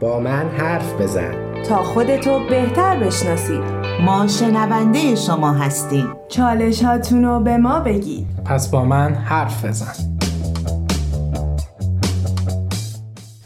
با من حرف بزن. تا خودتو بهتر بشناسید ما شنونده شما هستیم. چالش هاتونو به ما بگید. پس با من حرف بزن.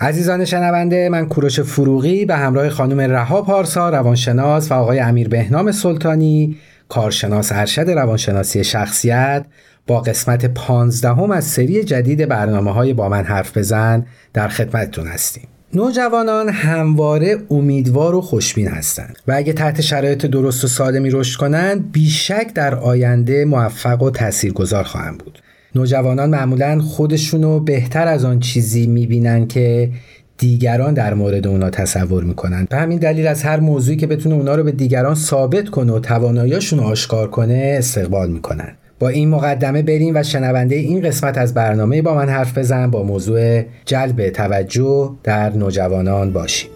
عزیزان شنونده من کوروش فروغی به همراه خانم رها پارسا روانشناس و آقای امیر بهنام سلطانی کارشناس ارشد روانشناسی شخصیت با قسمت پانزدهم از سری جدید برنامه های با من حرف بزن در خدمتتون هستیم. نوجوانان همواره امیدوار و خوشبین هستند و اگه تحت شرایط درست و سالمی رشد کنند بیشک در آینده موفق و تاثیرگذار خواهند بود. نوجوانان معمولا خودشونو بهتر از آن چیزی می‌بینن که دیگران در مورد اونا تصور می‌کنن. به همین دلیل از هر موضوعی که بتونه اونا رو به دیگران ثابت کنه و تواناییاشون آشکار کنه استقبال می‌کنن. با این مقدمه بریم و شنونده این قسمت از برنامه با من حرف بزن با موضوع جلب توجه در نوجوانان باشیم.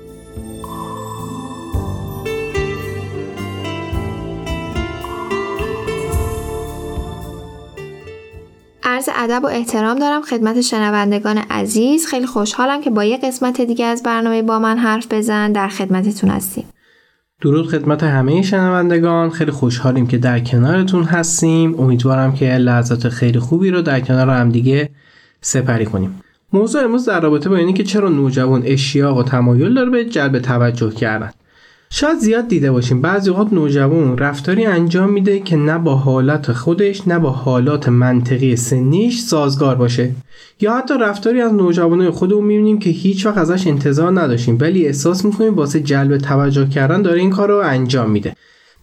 عرض ادب و احترام دارم خدمت شنوندگان عزیز. خیلی خوشحالم که با یه قسمت دیگه از برنامه با من حرف بزن در خدمتتون هستیم. درود خدمت همه شنوندگان. خیلی خوشحالیم که در کنارتون هستیم. امیدوارم که لحظات خیلی خوبی رو در کنار هم دیگه سپری کنیم. موضوع امروز در رابطه با اینه که چرا نوجوان اشتیاق و تمایل داره به جلب توجه کردن. شاید زیاد دیده باشیم. بعضی اوقات نوجوان رفتاری انجام میده که نه با حالت خودش نه با حالات منطقی سنیش سازگار باشه. یا حتی رفتاری از نوجوانای خودمون می‌بینیم که هیچ وقت ازش انتظار نداشتیم ولی احساس می‌کنیم واسه جلب توجه کردن داره این کار رو انجام میده.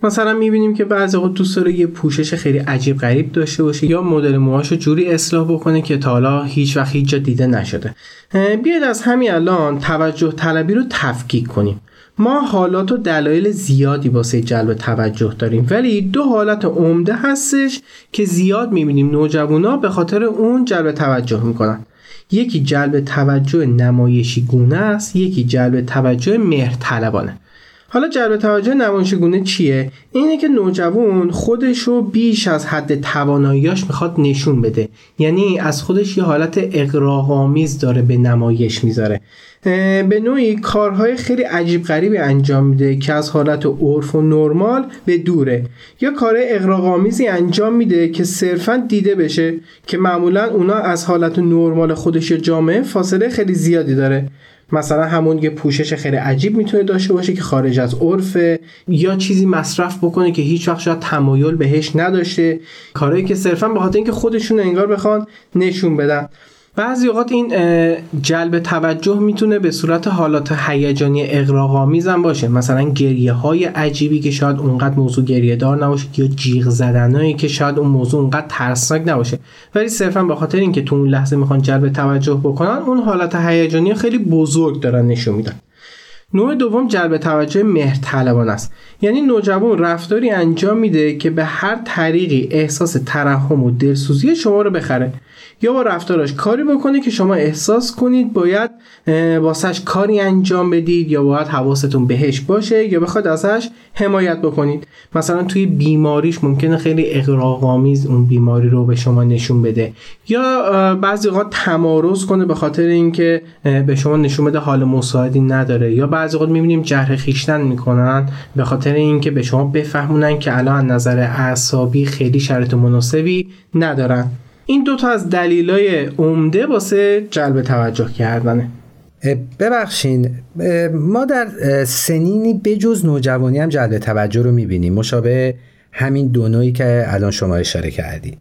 مثلا می‌بینیم که بعضی اوقات دوست داره یه پوشش خیلی عجیب غریب داشته باشه یا مدل موهاشو جوری اصلاح بکنه که تا حالا هیچ وقت هیچ جا دیده نشده. بیاید از همین الان توجه طلبی رو تفکیک کنیم. ما حالات و دلایل زیادی واسه جلب توجه داریم ولی دو حالت عمده هستش که زیاد می‌بینیم نوجوانا به خاطر اون جلب توجه می‌کنن. یکی جلب توجه نمایشی گونه است یکی جلب توجه مهرطلبانه. حالا جلب توجه نمایشی گونه چیه؟ اینه که نوجوان خودش رو بیش از حد تواناییاش می‌خواد نشون بده. یعنی از خودش یه حالت اقراق‌آمیز داره به نمایش می‌ذاره. به نوعی کارهای خیلی عجیب غریبی انجام میده که از حالت عرف و نرمال به دوره. یا کار اقراق‌آمیزی انجام میده که صرفا دیده بشه که معمولا اونا از حالت نرمال خودش یا جامعه فاصله خیلی زیادی داره. مثلا همون یه پوشش خیلی عجیب می‌تونه داشته باشه که خارج از عرف یا چیزی مصرف بکنه که هیچ وقت شاید تمایل بهش نداشته. کارهایی که صرفا به خاطر اینکه خودشون انگار بخوان نشون بدن. بعضی اوقات این جلب توجه می‌تونه به صورت حالات هیجانی اغراق‌آمیز هم باشه. مثلا گریه های عجیبی که شاید اونقدر موضوع گریه دار نباشه یا جیغ زدنایی که شاید اون موضوع اونقدر ترسناک نباشه. ولی صرفا به خاطر اینکه تو اون لحظه می‌خوان جلب توجه بکنن اون حالت هیجانی خیلی بزرگ دارن نشون میدن. نوع دوم جلب توجه مهرطلبانه است. یعنی نوجوان رفتاری انجام میده که به هر طریقی احساس ترحم و دلسوزی شما رو بخره. یا با رفتارش کاری بکنه که شما احساس کنید باید واسش کاری انجام بدید یا باید حواستون بهش باشه یا بخواد ازش حمایت بکنید. مثلا توی بیماریش ممکنه خیلی اقراق‌آمیز اون بیماری رو به شما نشون بده. یا بعضی اوقات تمارز کنه به خاطر اینکه به شما نشون بده حال مساعدی نداره. یا بعضی اوقات می‌بینیم جرح خیشتن می‌کنن به خاطر اینکه به شما بفهمونن که الان نظر اعصابی خیلی شرط مناسبی ندارن. این دوتا از دلیلای عمده واسه جلب توجه کردنه. ببخشین ما در سنینی بجز نوجوانی هم جلب توجه رو می‌بینیم. مشابه همین دو نوعی که الان شما اشاره کردین.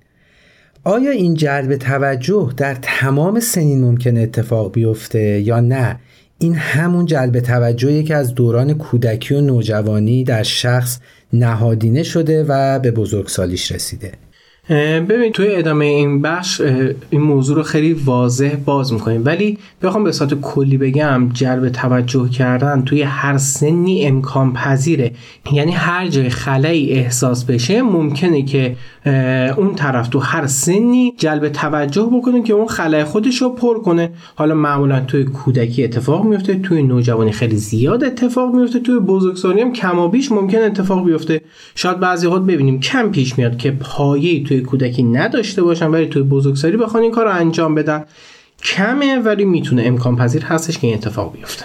آیا این جلب توجه در تمام سنین ممکن اتفاق بیفته یا نه؟ این همون جلب توجهی که از دوران کودکی و نوجوانی در شخص نهادینه شده و به بزرگسالیش رسیده. ببین توی ادامه این بخش این موضوع رو خیلی واضح باز می‌کنیم. ولی بخوام به صورت کلی بگم جلب توجه کردن توی هر سنی امکان پذیره یعنی هر جای خلایی احساس بشه ممکنه که اون طرف تو هر سنی جلب توجه بکنه که اون خلای خودش رو پر کنه. حالا معمولا توی کودکی اتفاق میفته توی نوجوانی خیلی زیاد اتفاق میفته توی بزرگسالی هم کمابیش ممکن اتفاق بیفته. شاید بعضی وقت ببینیم کم پیش میاد که پایه توی کودکی نداشته باشن ولی توی بزرگسالی بخوان این کار رو انجام بدن. کمه ولی می‌تونه امکان پذیر هستش که این اتفاق بیفته.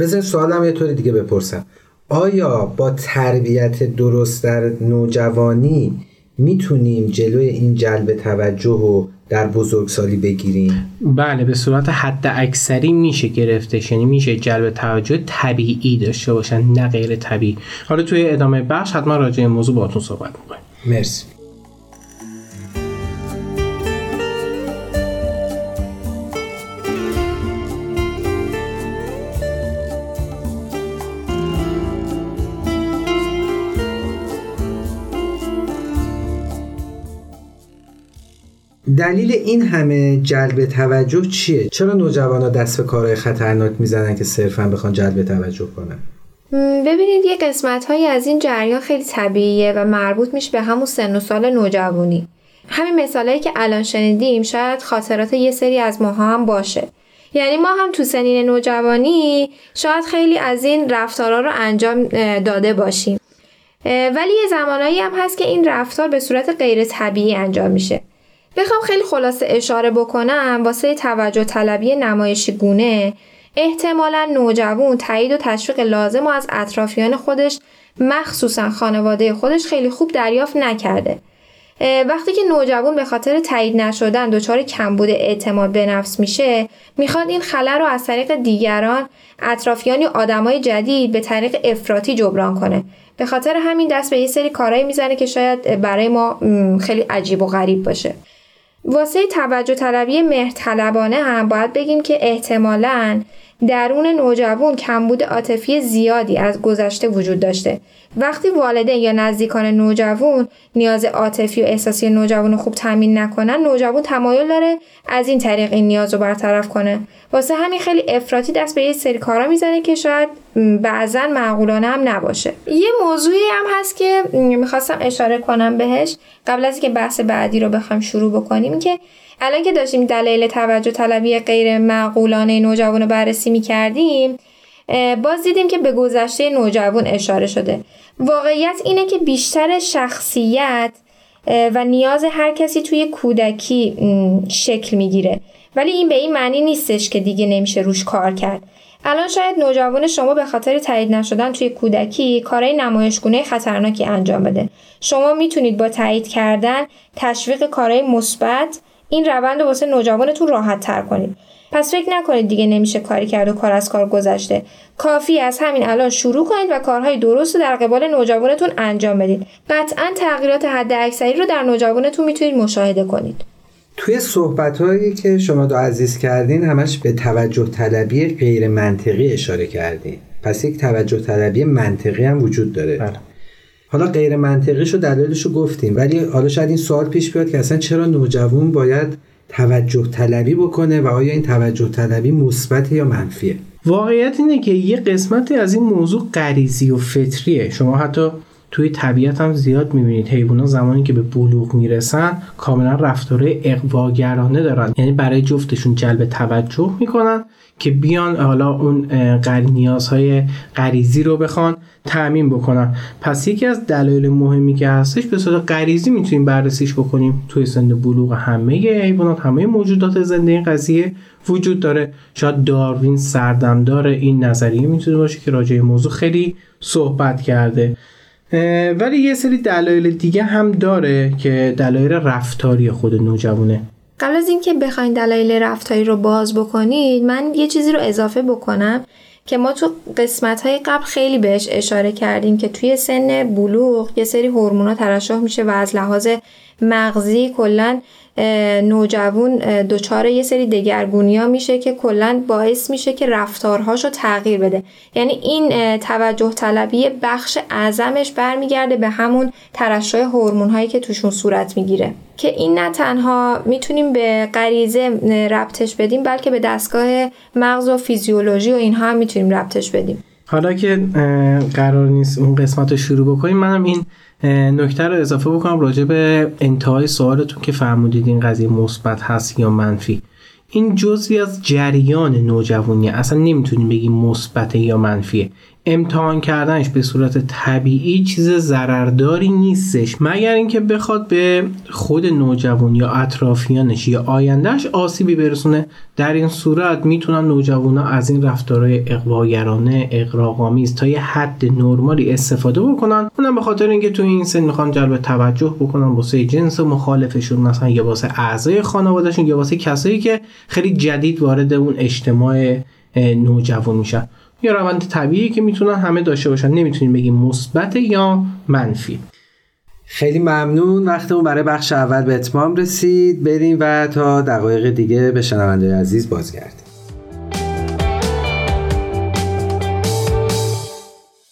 بذار سوالم یه طور دیگه بپرسم. آیا با تربیت درست در نوجوانی می‌تونیم جلوی این جلب توجه و در بزرگسالی بگیریم؟ بله به صورت حد اکثری میشه گرفتش یعنی میشه جلب توجه طبیعی داشته باشن نه غیر طبیعی. حالا توی ادامه بخش حتما راجع این موضوع باهاتون صحبت می‌کنیم. مرسی. دلیل این همه جلب توجه چیه؟ چرا نوجوانان دست به کارهای خطرناک می‌زنن که صرفا بخوان جلب توجه کنن؟ ببینید یه قسمت هایی از این جریان خیلی طبیعیه و مربوط میشه به همون سن و سال نوجوانی همین مثالهایی که الان شنیدیم شاید خاطرات یه سری از ماها هم باشه یعنی ما هم تو سنین نوجوانی شاید خیلی از این رفتارها رو انجام داده باشیم ولی یه زمانایی هم هست که این رفتار به صورت غیر طبیعی انجام میشه بخوام خیلی خلاصه اشاره بکنم واسه توجه طلبی نمایشی گونه احتمالا نوجوان تایید و تشویق لازم و از اطرافیان خودش مخصوصا خانواده خودش خیلی خوب دریافت نکرده. وقتی که نوجوان به خاطر تایید نشدن دچار کمبود اعتماد به نفس میشه می‌خواد این خلل رو از طریق دیگران اطرافیان یا آدمای جدید به طریق افراطی جبران کنه. به خاطر همین دست به یه سری کارهایی می‌زنه که شاید برای ما خیلی عجیب و غریب باشه. واسه توجه طلبی مهرطلبانه هم باید بگیم که احتمالاً درون نوجوان کمبود عاطفی زیادی از گذشته وجود داشته. وقتی والدین یا نزدیکان نوجوان نیاز عاطفی و احساسی نوجوان رو خوب تامین نکنن نوجوان تمایل داره از این طریق این نیاز رو برطرف کنه. واسه همین خیلی افراطی دست به یه سری کارا می‌زنه که شاید بعضا معقولانه هم نباشه. یه موضوعی هم هست که می‌خواستم اشاره کنم بهش قبل از اینکه بحث بعدی رو بخوام شروع بکنیم که الان که داشتیم دلیل توجه طلبی غیر معقولانه نوجوان رو بررسی می کردیم باز دیدیم که به گذشته نوجوان اشاره شده. واقعیت اینه که بیشتر شخصیت و نیاز هر کسی توی کودکی شکل می‌گیره. ولی این به این معنی نیستش که دیگه نمیشه روش کار کرد. الان شاید نوجوان شما به خاطر تایید نشدن توی کودکی کارهای نمایشگونه خطرناکی انجام بده. شما می‌تونید با تایید کردن تشویق کارهای مثبت این روند رو واسه نوجوانتون راحت تر کنید. پس فکر نکنید دیگه نمیشه کاری کرد و کار از کار گذشته. کافی از همین الان شروع کنید و کارهای درست رو در قبال نوجوانتون انجام بدید. قطعا تغییرات حد اکثری رو در نوجوانتون می‌تونید مشاهده کنید. توی صحبت هایی که شما دو عزیز کردین همش به توجه طلبی غیر منطقی اشاره کردین. پس یک توجه طلبی منطقی هم وجود داره. بله. حالا غیر منطقیش و دلایلش رو گفتیم ولی حالا شاید این سوال پیش بیاد که اصلا چرا نوجوان باید توجه طلبی بکنه و آیا این توجه طلبی مثبت یا منفیه؟ واقعیت اینه که یه قسمتی از این موضوع غریزی و فطریه. شما حتی توی طبیعت هم زیاد می‌بینید. حیوانات زمانی که به بلوغ می‌رسن کاملا رفتاره اقواگرانه دارن. یعنی برای جفتشون جلب توجه می‌کنن که بیان حالا اون نیازهای غریزی رو بخوان تأمین بکنن. پس یکی از دلایل مهمی که هستش به صورت غریزی می‌تونیم بررسیش بکنیم. توی سن بلوغ همه حیوانات همه موجودات زنده این قضیه وجود داره. شاید داروین سردمدار این نظریه می‌تونه باشه که راجع موضوع خیلی صحبت کرده. ولی یه سری دلایل دیگه هم داره که دلایل رفتاری خود نوجوانه. قبل از اینکه بخواین دلایل رفتاری رو باز بکنید من یه چیزی رو اضافه بکنم که ما تو قسمت های قبل خیلی بهش اشاره کردیم که توی سن بلوغ یه سری هورمونا ترشح میشه و از لحاظ مغزی کلا نوجوان دچار یه سری دگرگونی ها میشه که کلا باعث میشه که رفتارهاشو تغییر بده. یعنی این توجه طلبی بخش اعظمش برمیگرده به همون ترشح هورمون هایی که توشون صورت می‌گیره. که این نه تنها می‌تونیم به غریزه ربطش بدیم بلکه به دستگاه مغز و فیزیولوژی و اینها هم می‌تونیم ربطش بدیم. حالا که قرار نیست اون قسمت رو شروع بکنیم منم این نکته رو اضافه بکنم راجع به انتهای سوالتون که فرمودید این قضیه مثبت هست یا منفی. این جزوی از جریان نوجوانی اصلا نمی‌تونیم بگیم مثبت یا منفیه. امتحان کردنش به صورت طبیعی چیز ضررداری نیستش. مگر اینکه بخواد به خود نوجوان یا اطرافیانش یا آیندهش آسیبی برسونه در این صورت می‌تونن نوجوانا از این رفتارهای اقواگرانه اقراق‌آمیز تا یه حد نرمالی استفاده بکنن. اونم به خاطر اینکه تو این سن می‌خوان جلب توجه بکنن واسه جنس مخالفشون مثلا یا واسه اعضای خانوادهشون یا واسه کسایی که خیلی جدید وارد اون اجتماع نوجوان میشن. یا روند طبیعی که می‌تونن همه داشته باشن. نمی‌تونیم بگیم مثبت یا منفی. خیلی ممنون. وقتمون برای بخش اول به اتمام رسید. بریم و تا دقایق دیگه به شنونده عزیز بازگردیم.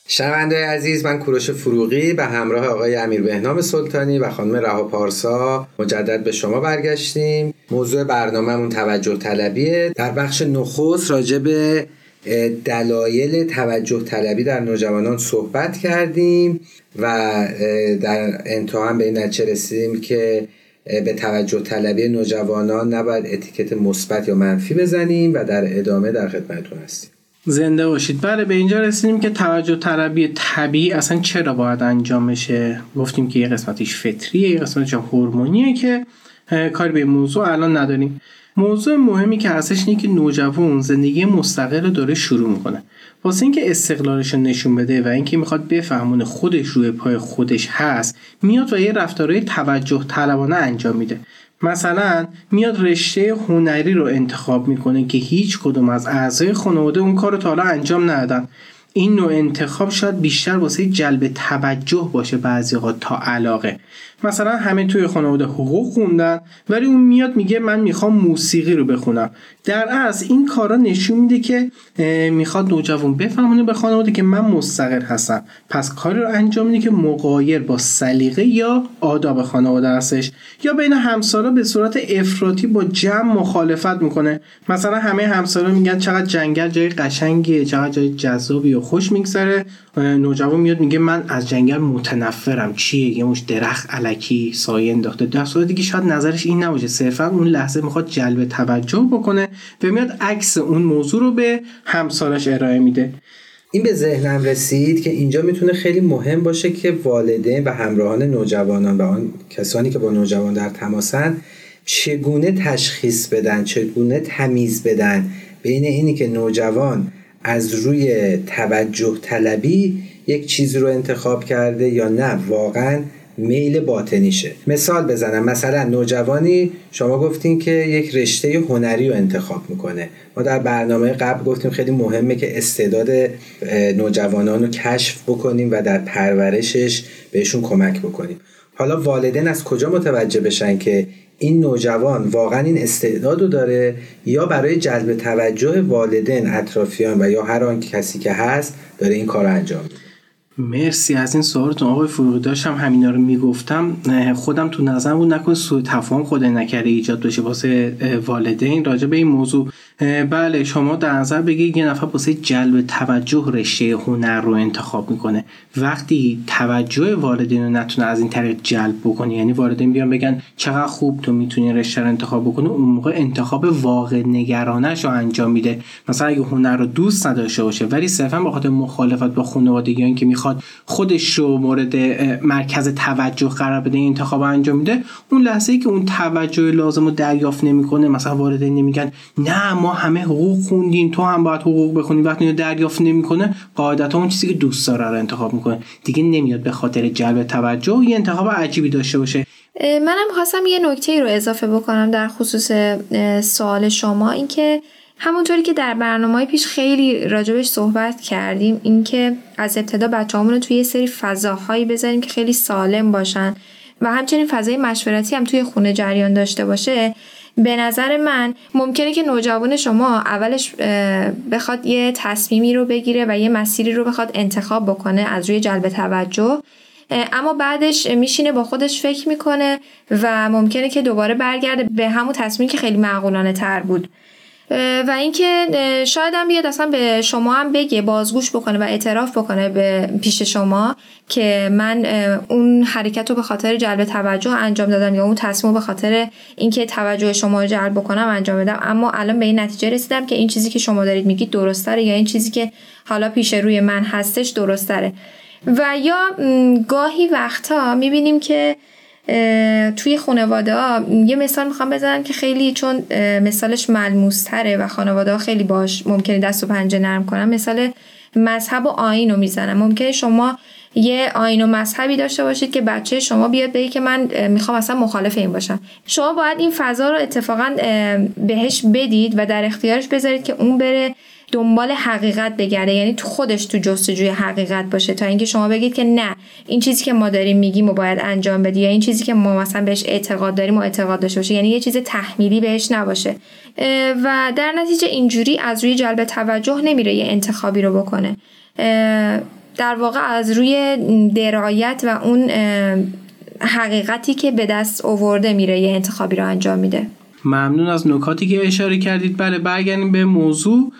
شنونده عزیز من کوروش فروغی به همراه آقای امیر بهنام سلطانی و خانم رها پارسا مجدد به شما برگشتیم. موضوع برنامهمون توجه طلبیه. در بخش نخست راجع به دلایل توجه طلبی در نوجوانان صحبت کردیم و در انتها هم به این نتیجه رسیدیم که به توجه طلبی نوجوانان نباید اتیکت مثبت یا منفی بزنیم و در ادامه در خدمتتون هستیم. زنده باشید. بله به اینجا رسیدیم که توجه طلبی طبیعی اصلا چرا باید انجام بشه؟ گفتیم که یه قسمتش فطریه یه قسمتش هورمونیه که کاری به موضوع الان نداریم. موضوع مهمی که هستش اینه که نوجوان زندگی مستقل رو داره شروع می‌کنه. واسه اینکه استقلالش رو نشون بده و اینکه می‌خواد بفهمونه خودش روی پای خودش هست میاد و یه رفتارهای توجه طلبانه انجام میده. مثلا میاد رشته هنری رو انتخاب می‌کنه که هیچ کدوم از اعضای خانواده اون کار رو تا حالا انجام ندادن. این نوع انتخاب شاید بیشتر واسه جلب توجه باشه بعضی تا علاقه. مثلا همه توی خانواده حقوق خوندن ولی اون میاد میگه من می‌خوام موسیقی رو بخونم. در اصل این کارا نشون میده که می‌خواد نوجوان بفهمونه به خانواده که من مستقل هستم. پس کاری رو انجام میده که مقایر با سلیقه یا آداب خانواده هستش. یا بین همسالا به صورت افراطی با جمع مخالفت می‌کنه. مثلا همه همسالا میگن چقدر جنگل جای قشنگیه چقدر جای جذابی و خوش میگذره. نوجوان میاد میگه من از جنگل متنفرم. چیه؟ یه مش درخت علکی سایه انداخته. در صورتی دیگه شاید نظرش این نباشه. صرفا اون لحظه می‌خواد جلب توجه بکنه و میاد عکس اون موضوع رو به همسالش ارائه میده. این به ذهنم رسید که اینجا می‌تونه خیلی مهم باشه که والدین و همراهان نوجوانان و آن کسانی که با نوجوان در تماسن چگونه تشخیص بدن چگونه تمیز بدن بین اینی که نوجوان از روی توجه طلبی یک چیزی رو انتخاب کرده یا نه. واقعا میل باطنیشه. مثال بزنم. مثلا نوجوانی شما گفتین که یک رشته هنری رو انتخاب می‌کنه. ما در برنامه قبل گفتیم خیلی مهمه که استعداد نوجوانان رو کشف بکنیم و در پرورشش بهشون کمک بکنیم. حالا والدین از کجا متوجه بشن که این نوجوان واقعا این استعداد رو داره یا برای جلب توجه والدین اطرافیان و یا هر آن کسی که هست داره این کار انجام میده؟ مرسی از این سوالتون آقای فروغی. داشتم همینا رو می‌گفتم. خودم تو نظرم بود نکن سوء تفاهم خود نکرده ایجاد بشه واسه والدین. راجع به این موضوع بله شما در نظر بگید یه نفر واسه جلب توجه رشته هنر رو انتخاب می‌کنه. وقتی توجه والدین رو نتونه از این طریق جلب بکنه یعنی والدین بیان بگن چقدر خوب تو می‌تونی رشته رو انتخاب بکنه اون موقع انتخاب واقع نگرانش رو انجام میده. مثلا اگه هنر رو دوست نداشته باشه ولی صرفا به خاطر مخالفت با خانوادگیان که می‌خواد خودش رو مورد مرکز توجه قرار بده انتخاب انجام میده اون لحظه ای که اون توجه لازم رو دریافت نمی‌کنه مثلا والدین نمیگن نه ما همه حقوق خوندیم تو هم باید حقوق بخونی. وقتی اینو دریافت نمی‌کنه قاعدتا اون چیزی که دوست داره رو انتخاب می‌کنه. دیگه نمیاد به خاطر جلب توجه یه انتخاب عجیبی داشته باشه. منم خواستم یه نکته رو اضافه بکنم در خصوص سوال شما. اینکه همونطوری که در برنامه پیش خیلی راجبش صحبت کردیم اینکه از ابتدا بچه‌هامون رو توی یه سری فضاهایی بذاریم که خیلی سالم باشن و همچنین فضای مشورتی هم توی خونه جریان داشته باشه. به نظر من ممکنه که نوجوان شما اولش بخواد یه تصمیمی رو بگیره و یه مسیری رو بخواد انتخاب بکنه از روی جلب توجه. اما بعدش میشینه با خودش فکر می‌کنه و ممکنه که دوباره برگرده به همون تصمیمی که خیلی معقولانه تر بود. و اینکه شاید هم بیاد اصلا به شما هم بگه بازگوش بکنه و اعتراف بکنه به پیش شما که من اون حرکت رو به خاطر جلب توجه انجام دادم یا اون تصمیم رو به خاطر اینکه توجه شما رو جلب بکنم انجام بدم. اما الان به این نتیجه رسیدم که این چیزی که شما دارید میگید درستره یا این چیزی که حالا پیش روی من هستش درستره و یا گاهی وقتها می‌بینیم که توی خانواده ها یه مثال می‌خوام بزنم که خیلی چون مثالش ملموس تره و خانواده ها خیلی باش ممکنه دست و پنجه نرم کنم مثال مذهب و آین رو می‌زنم. ممکنه شما یه آین و مذهبی داشته باشید که بچه شما بیاد بگه که من می‌خوام اصلا مخالف این باشم. شما باید این فضا رو اتفاقا بهش بدید و در اختیارش بذارید که اون بره دنبال حقیقت بگرده. یعنی تو خودش تو جستجوی حقیقت باشه. تا اینکه شما بگید که نه این چیزی که ما داریم میگیم و باید انجام بدی یا این چیزی که ما مثلا بهش اعتقاد داریم و اعتقاد داشته باشه. یعنی یه چیز تحمیلی بهش نباشه. و در نتیجه اینجوری از روی جلب توجه نمیره یه انتخابی رو بکنه. در واقع از روی درایت و اون حقیقتی که به دست اوورده میره یه انتخابی رو انجام میده. ممنون از نکاتی که اشاره کردید. بله برگردیم به موضوع.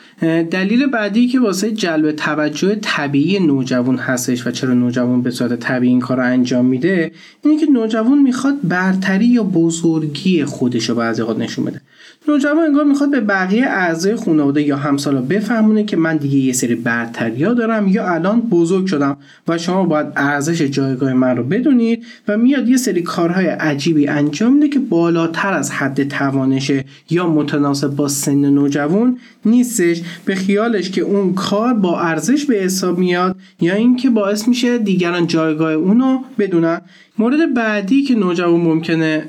دلیل بعدی که واسه جلب توجه طبیعی نوجوان هستش و چرا نوجوان به صورت طبیعی این کار رو انجام میده اینه که نوجوان می‌خواد برتری یا بزرگی خودش رو بعضی نشون بده. نوجوان انگار می‌خواد به بقیه اعضای خانواده یا همسالا بفهمونه که من دیگه یه سری برتریا دارم یا الان بزرگ شدم و شما باید ارزش جایگاه من رو بدونید و میاد یه سری کارهای عجیبی انجام میده که بالاتر از حد توانشه یا متناسب با سن نوجوان نیستش. به خیالش که اون کار با ارزش به حساب میاد یا اینکه باعث میشه دیگران جایگاه اونو بدونن. مورد بعدی که نوجوان ممکنه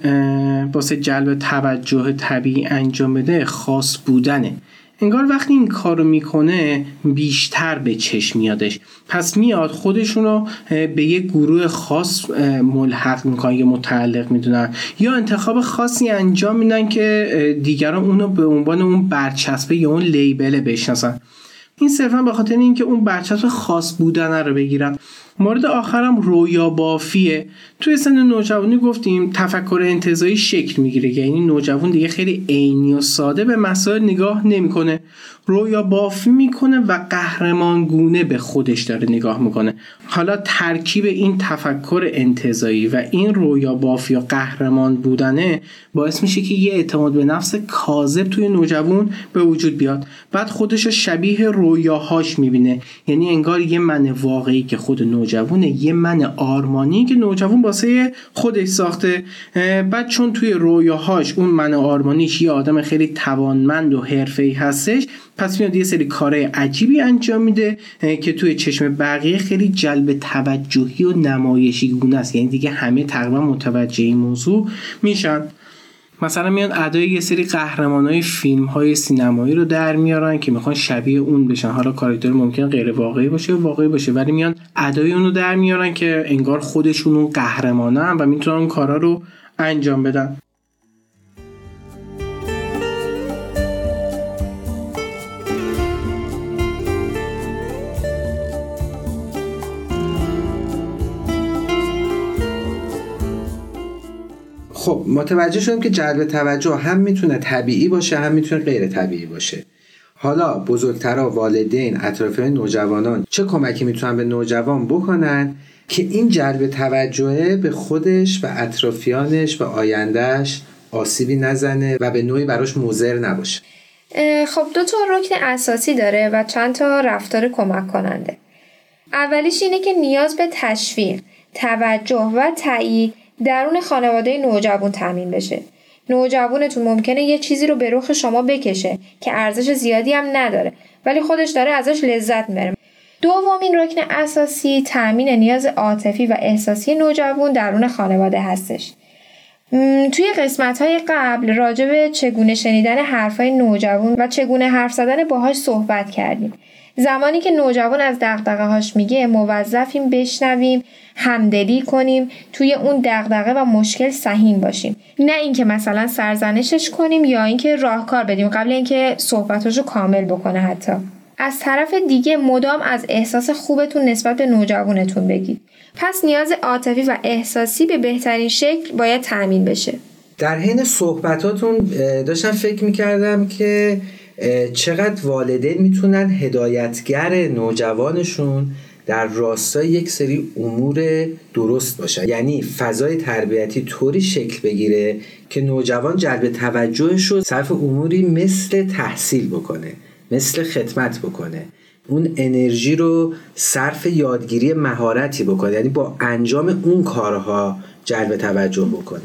واسه جلب توجه طبیعی انجام بده خاص بودنه. انگار وقتی این کار رو می‌کنه بیشتر به چشم میادش. پس میاد خودشون رو به یک گروه خاص ملحق می‌کنن یا متعلق می‌دونن. یا انتخاب خاصی انجام میدن که دیگران اونو به عنوان اون برچسبه یا اون لیبل بشناسن. این صرفا به خاطر اینکه اون برچسب خاص بودن رو بگیرن. مورد آخرم رویا بافیه توی سن نوجوانی گفتیم تفکر انتظایی شکل می‌گیره یعنی نوجوان دیگه خیلی عینی و ساده به مسائل نگاه نمی‌کنه. رویا بافی می‌کنه و قهرمان گونه به خودش داره نگاه می‌کنه. حالا ترکیب این تفکر انتظایی و این رویا بافی یا قهرمان بودنه باعث میشه که یه اعتماد به نفس کاذب توی نوجوان به وجود بیاد. بعد خودش شبیه رویاهاش می‌بینه. یعنی انگار یه من واقعی که خود نوجوانه یه من آرمانی که نوجوان واسه خودش ساخته. بعد چون توی رویاهاش اون من آرمانیش یه آدم خیلی توانمند و حرفه‌ای هستش پس میاد یه سری کارهای عجیبی انجام میده که توی چشم بقیه خیلی جلب توجهی و نمایشی گونه است. یعنی دیگه همه تقریبا متوجه این موضوع میشن. مثلا میان ادای یه سری قهرمان های فیلم های سینمایی رو در میارن که می‌خوان شبیه اون بشن. حالا کاراکتر ممکن غیر واقعی باشه واقعی باشه ولی میان ادای اون رو در میارن که انگار خودشون اون قهرمانن و می‌تونن اون کارا رو انجام بدن. خب متوجه شدم که جلب توجه هم می‌تونه طبیعی باشه هم می‌تونه غیر طبیعی باشه. حالا بزرگترا والدین اطرافیان نوجوانان چه کمکی می‌تونن به نوجوان بکنن که این جلب توجه به خودش و اطرافیانش و آیندهش آسیبی نزنه و به نوعی براش موزر نباشه؟ خب دو تا رکن اساسی داره و چند تا رفتار کمک کننده. اولیش اینه که نیاز به تشویق توجه و تایید درون خانواده نوجوان تامین بشه. نوجوانتون ممکنه یه چیزی رو به رخ شما بکشه که ارزش زیادی هم نداره ولی خودش داره ازش لذت می‌بره. دومین رکن اساسی تأمین نیاز عاطفی و احساسی نوجوان درون خانواده هستش. توی قسمت های قبل راجع به چگونه شنیدن حرفای نوجوان و چگونه حرف زدن باهاش صحبت کردیم. زمانی که نوجوان از دغدغه هاش میگه موظفیم بشنویم همدلی کنیم توی اون دغدغه و مشکل سهیم باشیم. نه اینکه مثلا سرزنشش کنیم یا اینکه راهکار بدیم قبل اینکه صحبتاشو کامل بکنه حتی. از طرف دیگه مدام از احساس خوبتون نسبت به نوجوانتون بگید. پس نیاز عاطفی و احساسی به بهترین شکل باید تأمین بشه. در حین صحبتاتون داشتم فکر می‌کردم که چقدر والدین می‌تونن هدایتگر نوجوانشون در راستای یک سری امور درست باشن؟ یعنی فضای تربیتی طوری شکل بگیره که نوجوان جلب توجهش رو صرف اموری مثل تحصیل بکنه مثل خدمت بکنه. اون انرژی رو صرف یادگیری مهارتی بکنه یعنی با انجام اون کارها جلب توجه بکنه.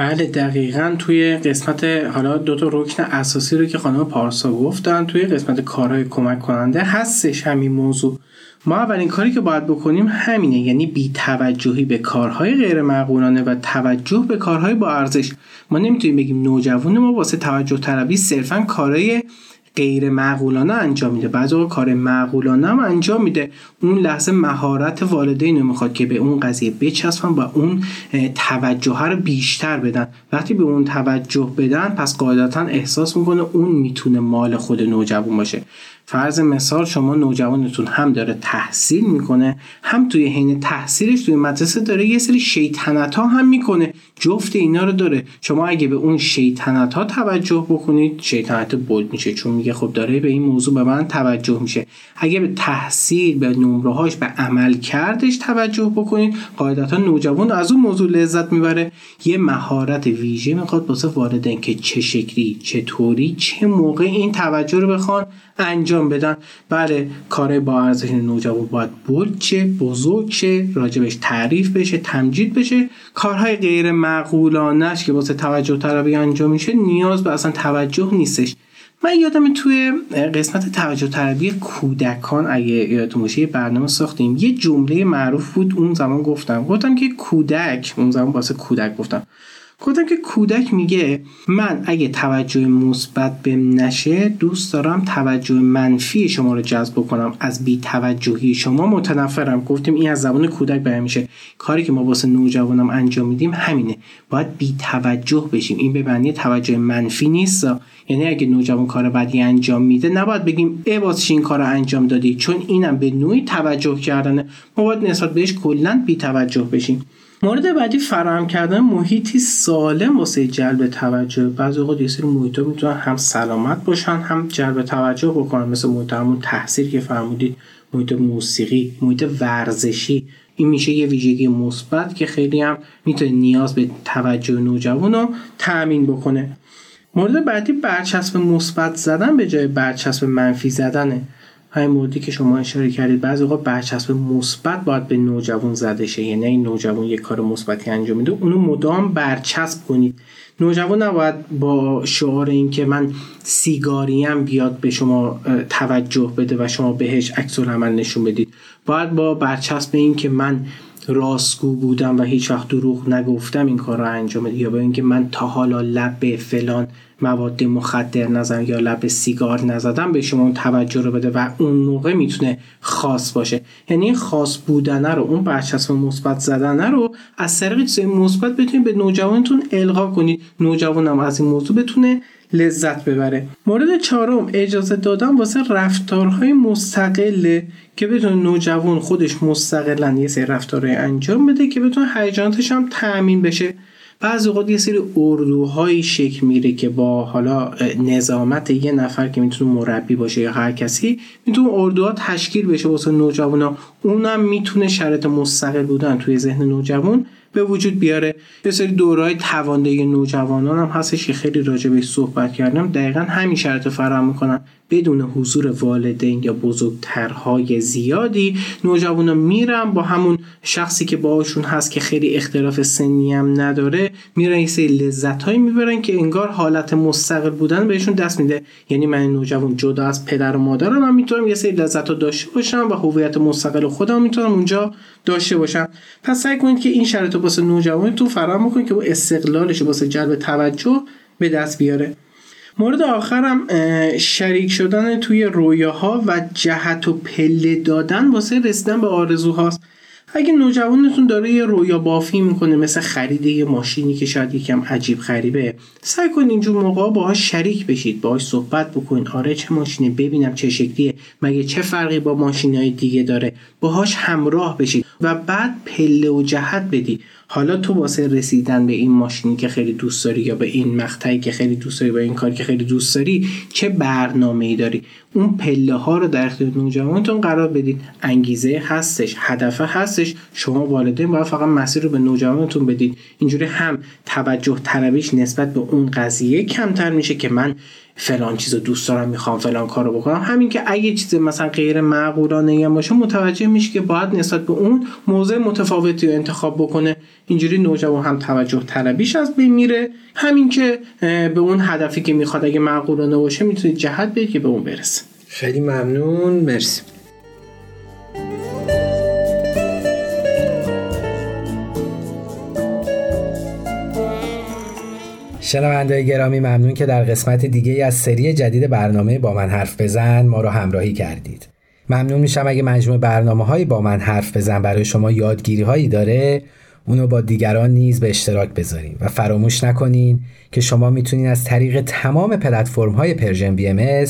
بله دقیقا توی قسمت حالا دو تا رکن اساسی رو که خانم پارسا گفتن توی قسمت کارهای کمک کننده هستش همین موضوع. ما اولین کاری که باید بکنیم همینه یعنی بی توجهی به کارهای غیر معقولانه و توجه به کارهای با ارزش. ما نمی‌تونیم بگیم نوجوان ما واسه توجه طلبی صرفا کارهای غیر معقولانه انجام میده. بعضی وقت کار معقولانه هم انجام میده. اون لحظه مهارت والدین رو می‌خواد که به اون قضیه بچسبن و اون توجه رو بیشتر بدن. وقتی به اون توجه بدن پس قاعدتا احساس می‌کنه اون می‌تونه مال خود نوجوان باشه. فرض مثال شما نوجوانتون هم داره تحصیل می‌کنه هم توی حین تحصیلش توی مدرسه داره یه سری شیطنت ها هم می‌کنه جفت اینا رو داره. شما اگه به اون شیطنت ها توجه بکنید شیطنت بود میشه چون میگه خب داره به این موضوع به من توجه میشه. اگه به تحصیل به نمرهاش به عمل کردش توجه بکنید قاعدتا نوجوان از اون موضوع لذت می‌بره. یه مهارت ویژه می‌خواد واسه والدین که چه شکلی چطوری چه موقع این توجه رو بخوان انجام بدن. بله کار با ارزش نوجوان باید بود چه بزرگ چه راجبش تعریف بشه تمجید بشه. کارهای غیر معقولانش که واسه توجه طلبی انجام میشه نیاز به اصلا توجه نیستش. من یادم توی قسمت توجه طلبی کودکان اگه یادتون باشه برنامه ساختیم. یه جمله معروف بود اون زمان گفتم. گفتم که کودک اون زمان واسه کودک گفتم. گفتم که کودک میگه من اگه توجه مثبت بهم نشه دوست دارم توجه منفی شما رو جذب کنم از بی توجهی شما متنفرم. گفتیم این از زبان کودک بیان میشه. کاری که ما واسه نوجوانم انجام میدیم همینه. باید بی توجه بشیم. این به معنی توجه منفی نیست. یعنی اگه نوجوان کار بدی انجام میده نباید بگیم ای واسه این کار انجام دادی؟ چون اینم به نوعی توجه کردنه. ما باید نسبت بهش کلا بی توجه بشیم. مورد بعدی فراهم کردن محیطی سالم واسه جلب توجه. بعضی اوقات یه سری محیطا می‌تونن هم سلامت باشن هم جلب توجه بکنن. مثل محیط همون تحصیل که فرمودید محیط موسیقی محیط ورزشی. این میشه یه ویژگی مثبت که خیلی هم می‌تونه نیاز به توجه نوجوان رو تأمین بکنه. مورد بعدی برچسب مثبت زدن به جای برچسب منفی زدنه. همین موردی که شما اشاره کردید بعضی اوقات برچسب مثبت باید به نوجوان زده شه. یعنی این نوجوان یک کار مثبتی انجام میده اونو مدام برچسب کنید. نوجوان نباید با شعار اینکه من سیگاریم بیاد به شما توجه بده و شما بهش عکس عمل نشون بدید. باید با برچسب این که من راستگو بودم و هیچ وقت دروغ نگفتم این کار رو انجام یا به اینکه من تا حالا لب فلان مواد مخدر نزن یا لب سیگار نزدم به شما اون توجه رو بده و اون موقع می‌تونه خاص باشه. یعنی خاص بودنه رو اون برچسب مثبت زدنه رو از طریق چیزای مثبت بتونید به نوجوانتون القا کنید. نوجوانم از این موضوع بتونه لذت ببره. مورد چهارم اجازه دادن واسه رفتارهای مستقله که بتونه نوجوان خودش مستقلا یه سری رفتارهای انجام بده که بتونه هیجاناتش هم تأمین بشه. بعضی اوقات یه سری اردوهایی شکل میره که با حالا نظامت یه نفر که می‌تونه مربی باشه یا هر کسی می‌تونه اردوها تشکیل بشه واسه نوجوانا اونم می‌تونه شرط مستقل بودن توی ذهن نوجوان. به وجود بیاره. یه سری دورهای تواندهی نوجوانان هم هستش که خیلی راجع بهش صحبت کردم. دقیقا همین شرط فراهم می‌کنن بدون حضور والدین یا بزرگترهای زیادی نوجوانا میرن با همون شخصی که باهاشون هست که خیلی اختلاف سنی هم نداره میرن یه سری لذت هایی می‌برن که انگار حالت مستقل بودن بهشون دست میده. یعنی من نوجوان جدا از پدر و مادرم هم می‌تونم یه سری لذت ها داشته باشم و هویت مستقل خودم می‌تونم اونجا داشته باشم. پس سعی کنید که این شرط واسه نوجوانتون فراهم کنید که با استقلالش واسه جلب توجه به دست بیاره. مورد آخرم شریک شدن توی رویاها و جهت و پله دادن واسه رسیدن به آرزوهاست. اگه نوجوانتون داره یه رویا بافی می‌کنه مثل خرید یه ماشینی که شاید یکم عجیب غریبه سعی کنید اینجور موقع باهاش شریک بشید باهاش صحبت بکنید آره چه ماشینه؟ ببینم چه شکلیه. مگه چه فرقی با ماشینهای دیگه داره؟ باهاش همراه بشید و بعد پله و جهت بدید. حالا تو واسه رسیدن به این ماشینی که خیلی دوست داری یا به این مقطعی که خیلی دوست داری با این کاری که خیلی دوست داری چه برنامه ای داری؟ اون پله ها رو در اختیار نوجوانتون قرار بدید انگیزه هستش هدف هستش. شما والدین باید فقط مسیر رو به نوجوانتون بدید اینجوری هم توجه طلبیش نسبت به اون قضیه کمتر میشه که من فلان چیز دوست دارم می‌خوام فلان کارو بکنم. همین که اگه چیز مثلا غیر معقولانه باشه متوجه میشه که باید نسبت به اون موضع متفاوتی رو انتخاب بکنه. اینجوری نوجوان هم توجه طلبیش از بین میره. همین که به اون هدفی که می‌خواد اگه معقولانه باشه می‌تونید جهت بدید که به اون برسه. خیلی ممنون. مرسی. شنونده گرامی ممنون که در قسمت دیگه از سری جدید برنامه با من حرف بزن ما رو همراهی کردید. ممنون میشم اگه مجموع برنامه هایی با من حرف بزن برای شما یادگیری هایی داره اونو با دیگران نیز به اشتراک بذارین و فراموش نکنین که شما می‌تونین از طریق تمام پلتفرم های Persian BMS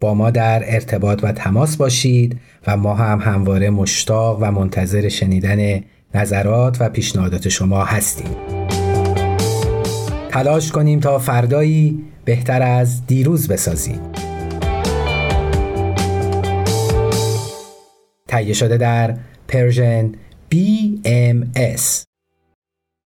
با ما در ارتباط و تماس باشید و ما هم همواره مشتاق و منتظر شنیدن نظرات و پیشنهادات شما هستیم. تلاش کنیم تا فردایی بهتر از دیروز بسازیم. تهیه شده در پرژن BMS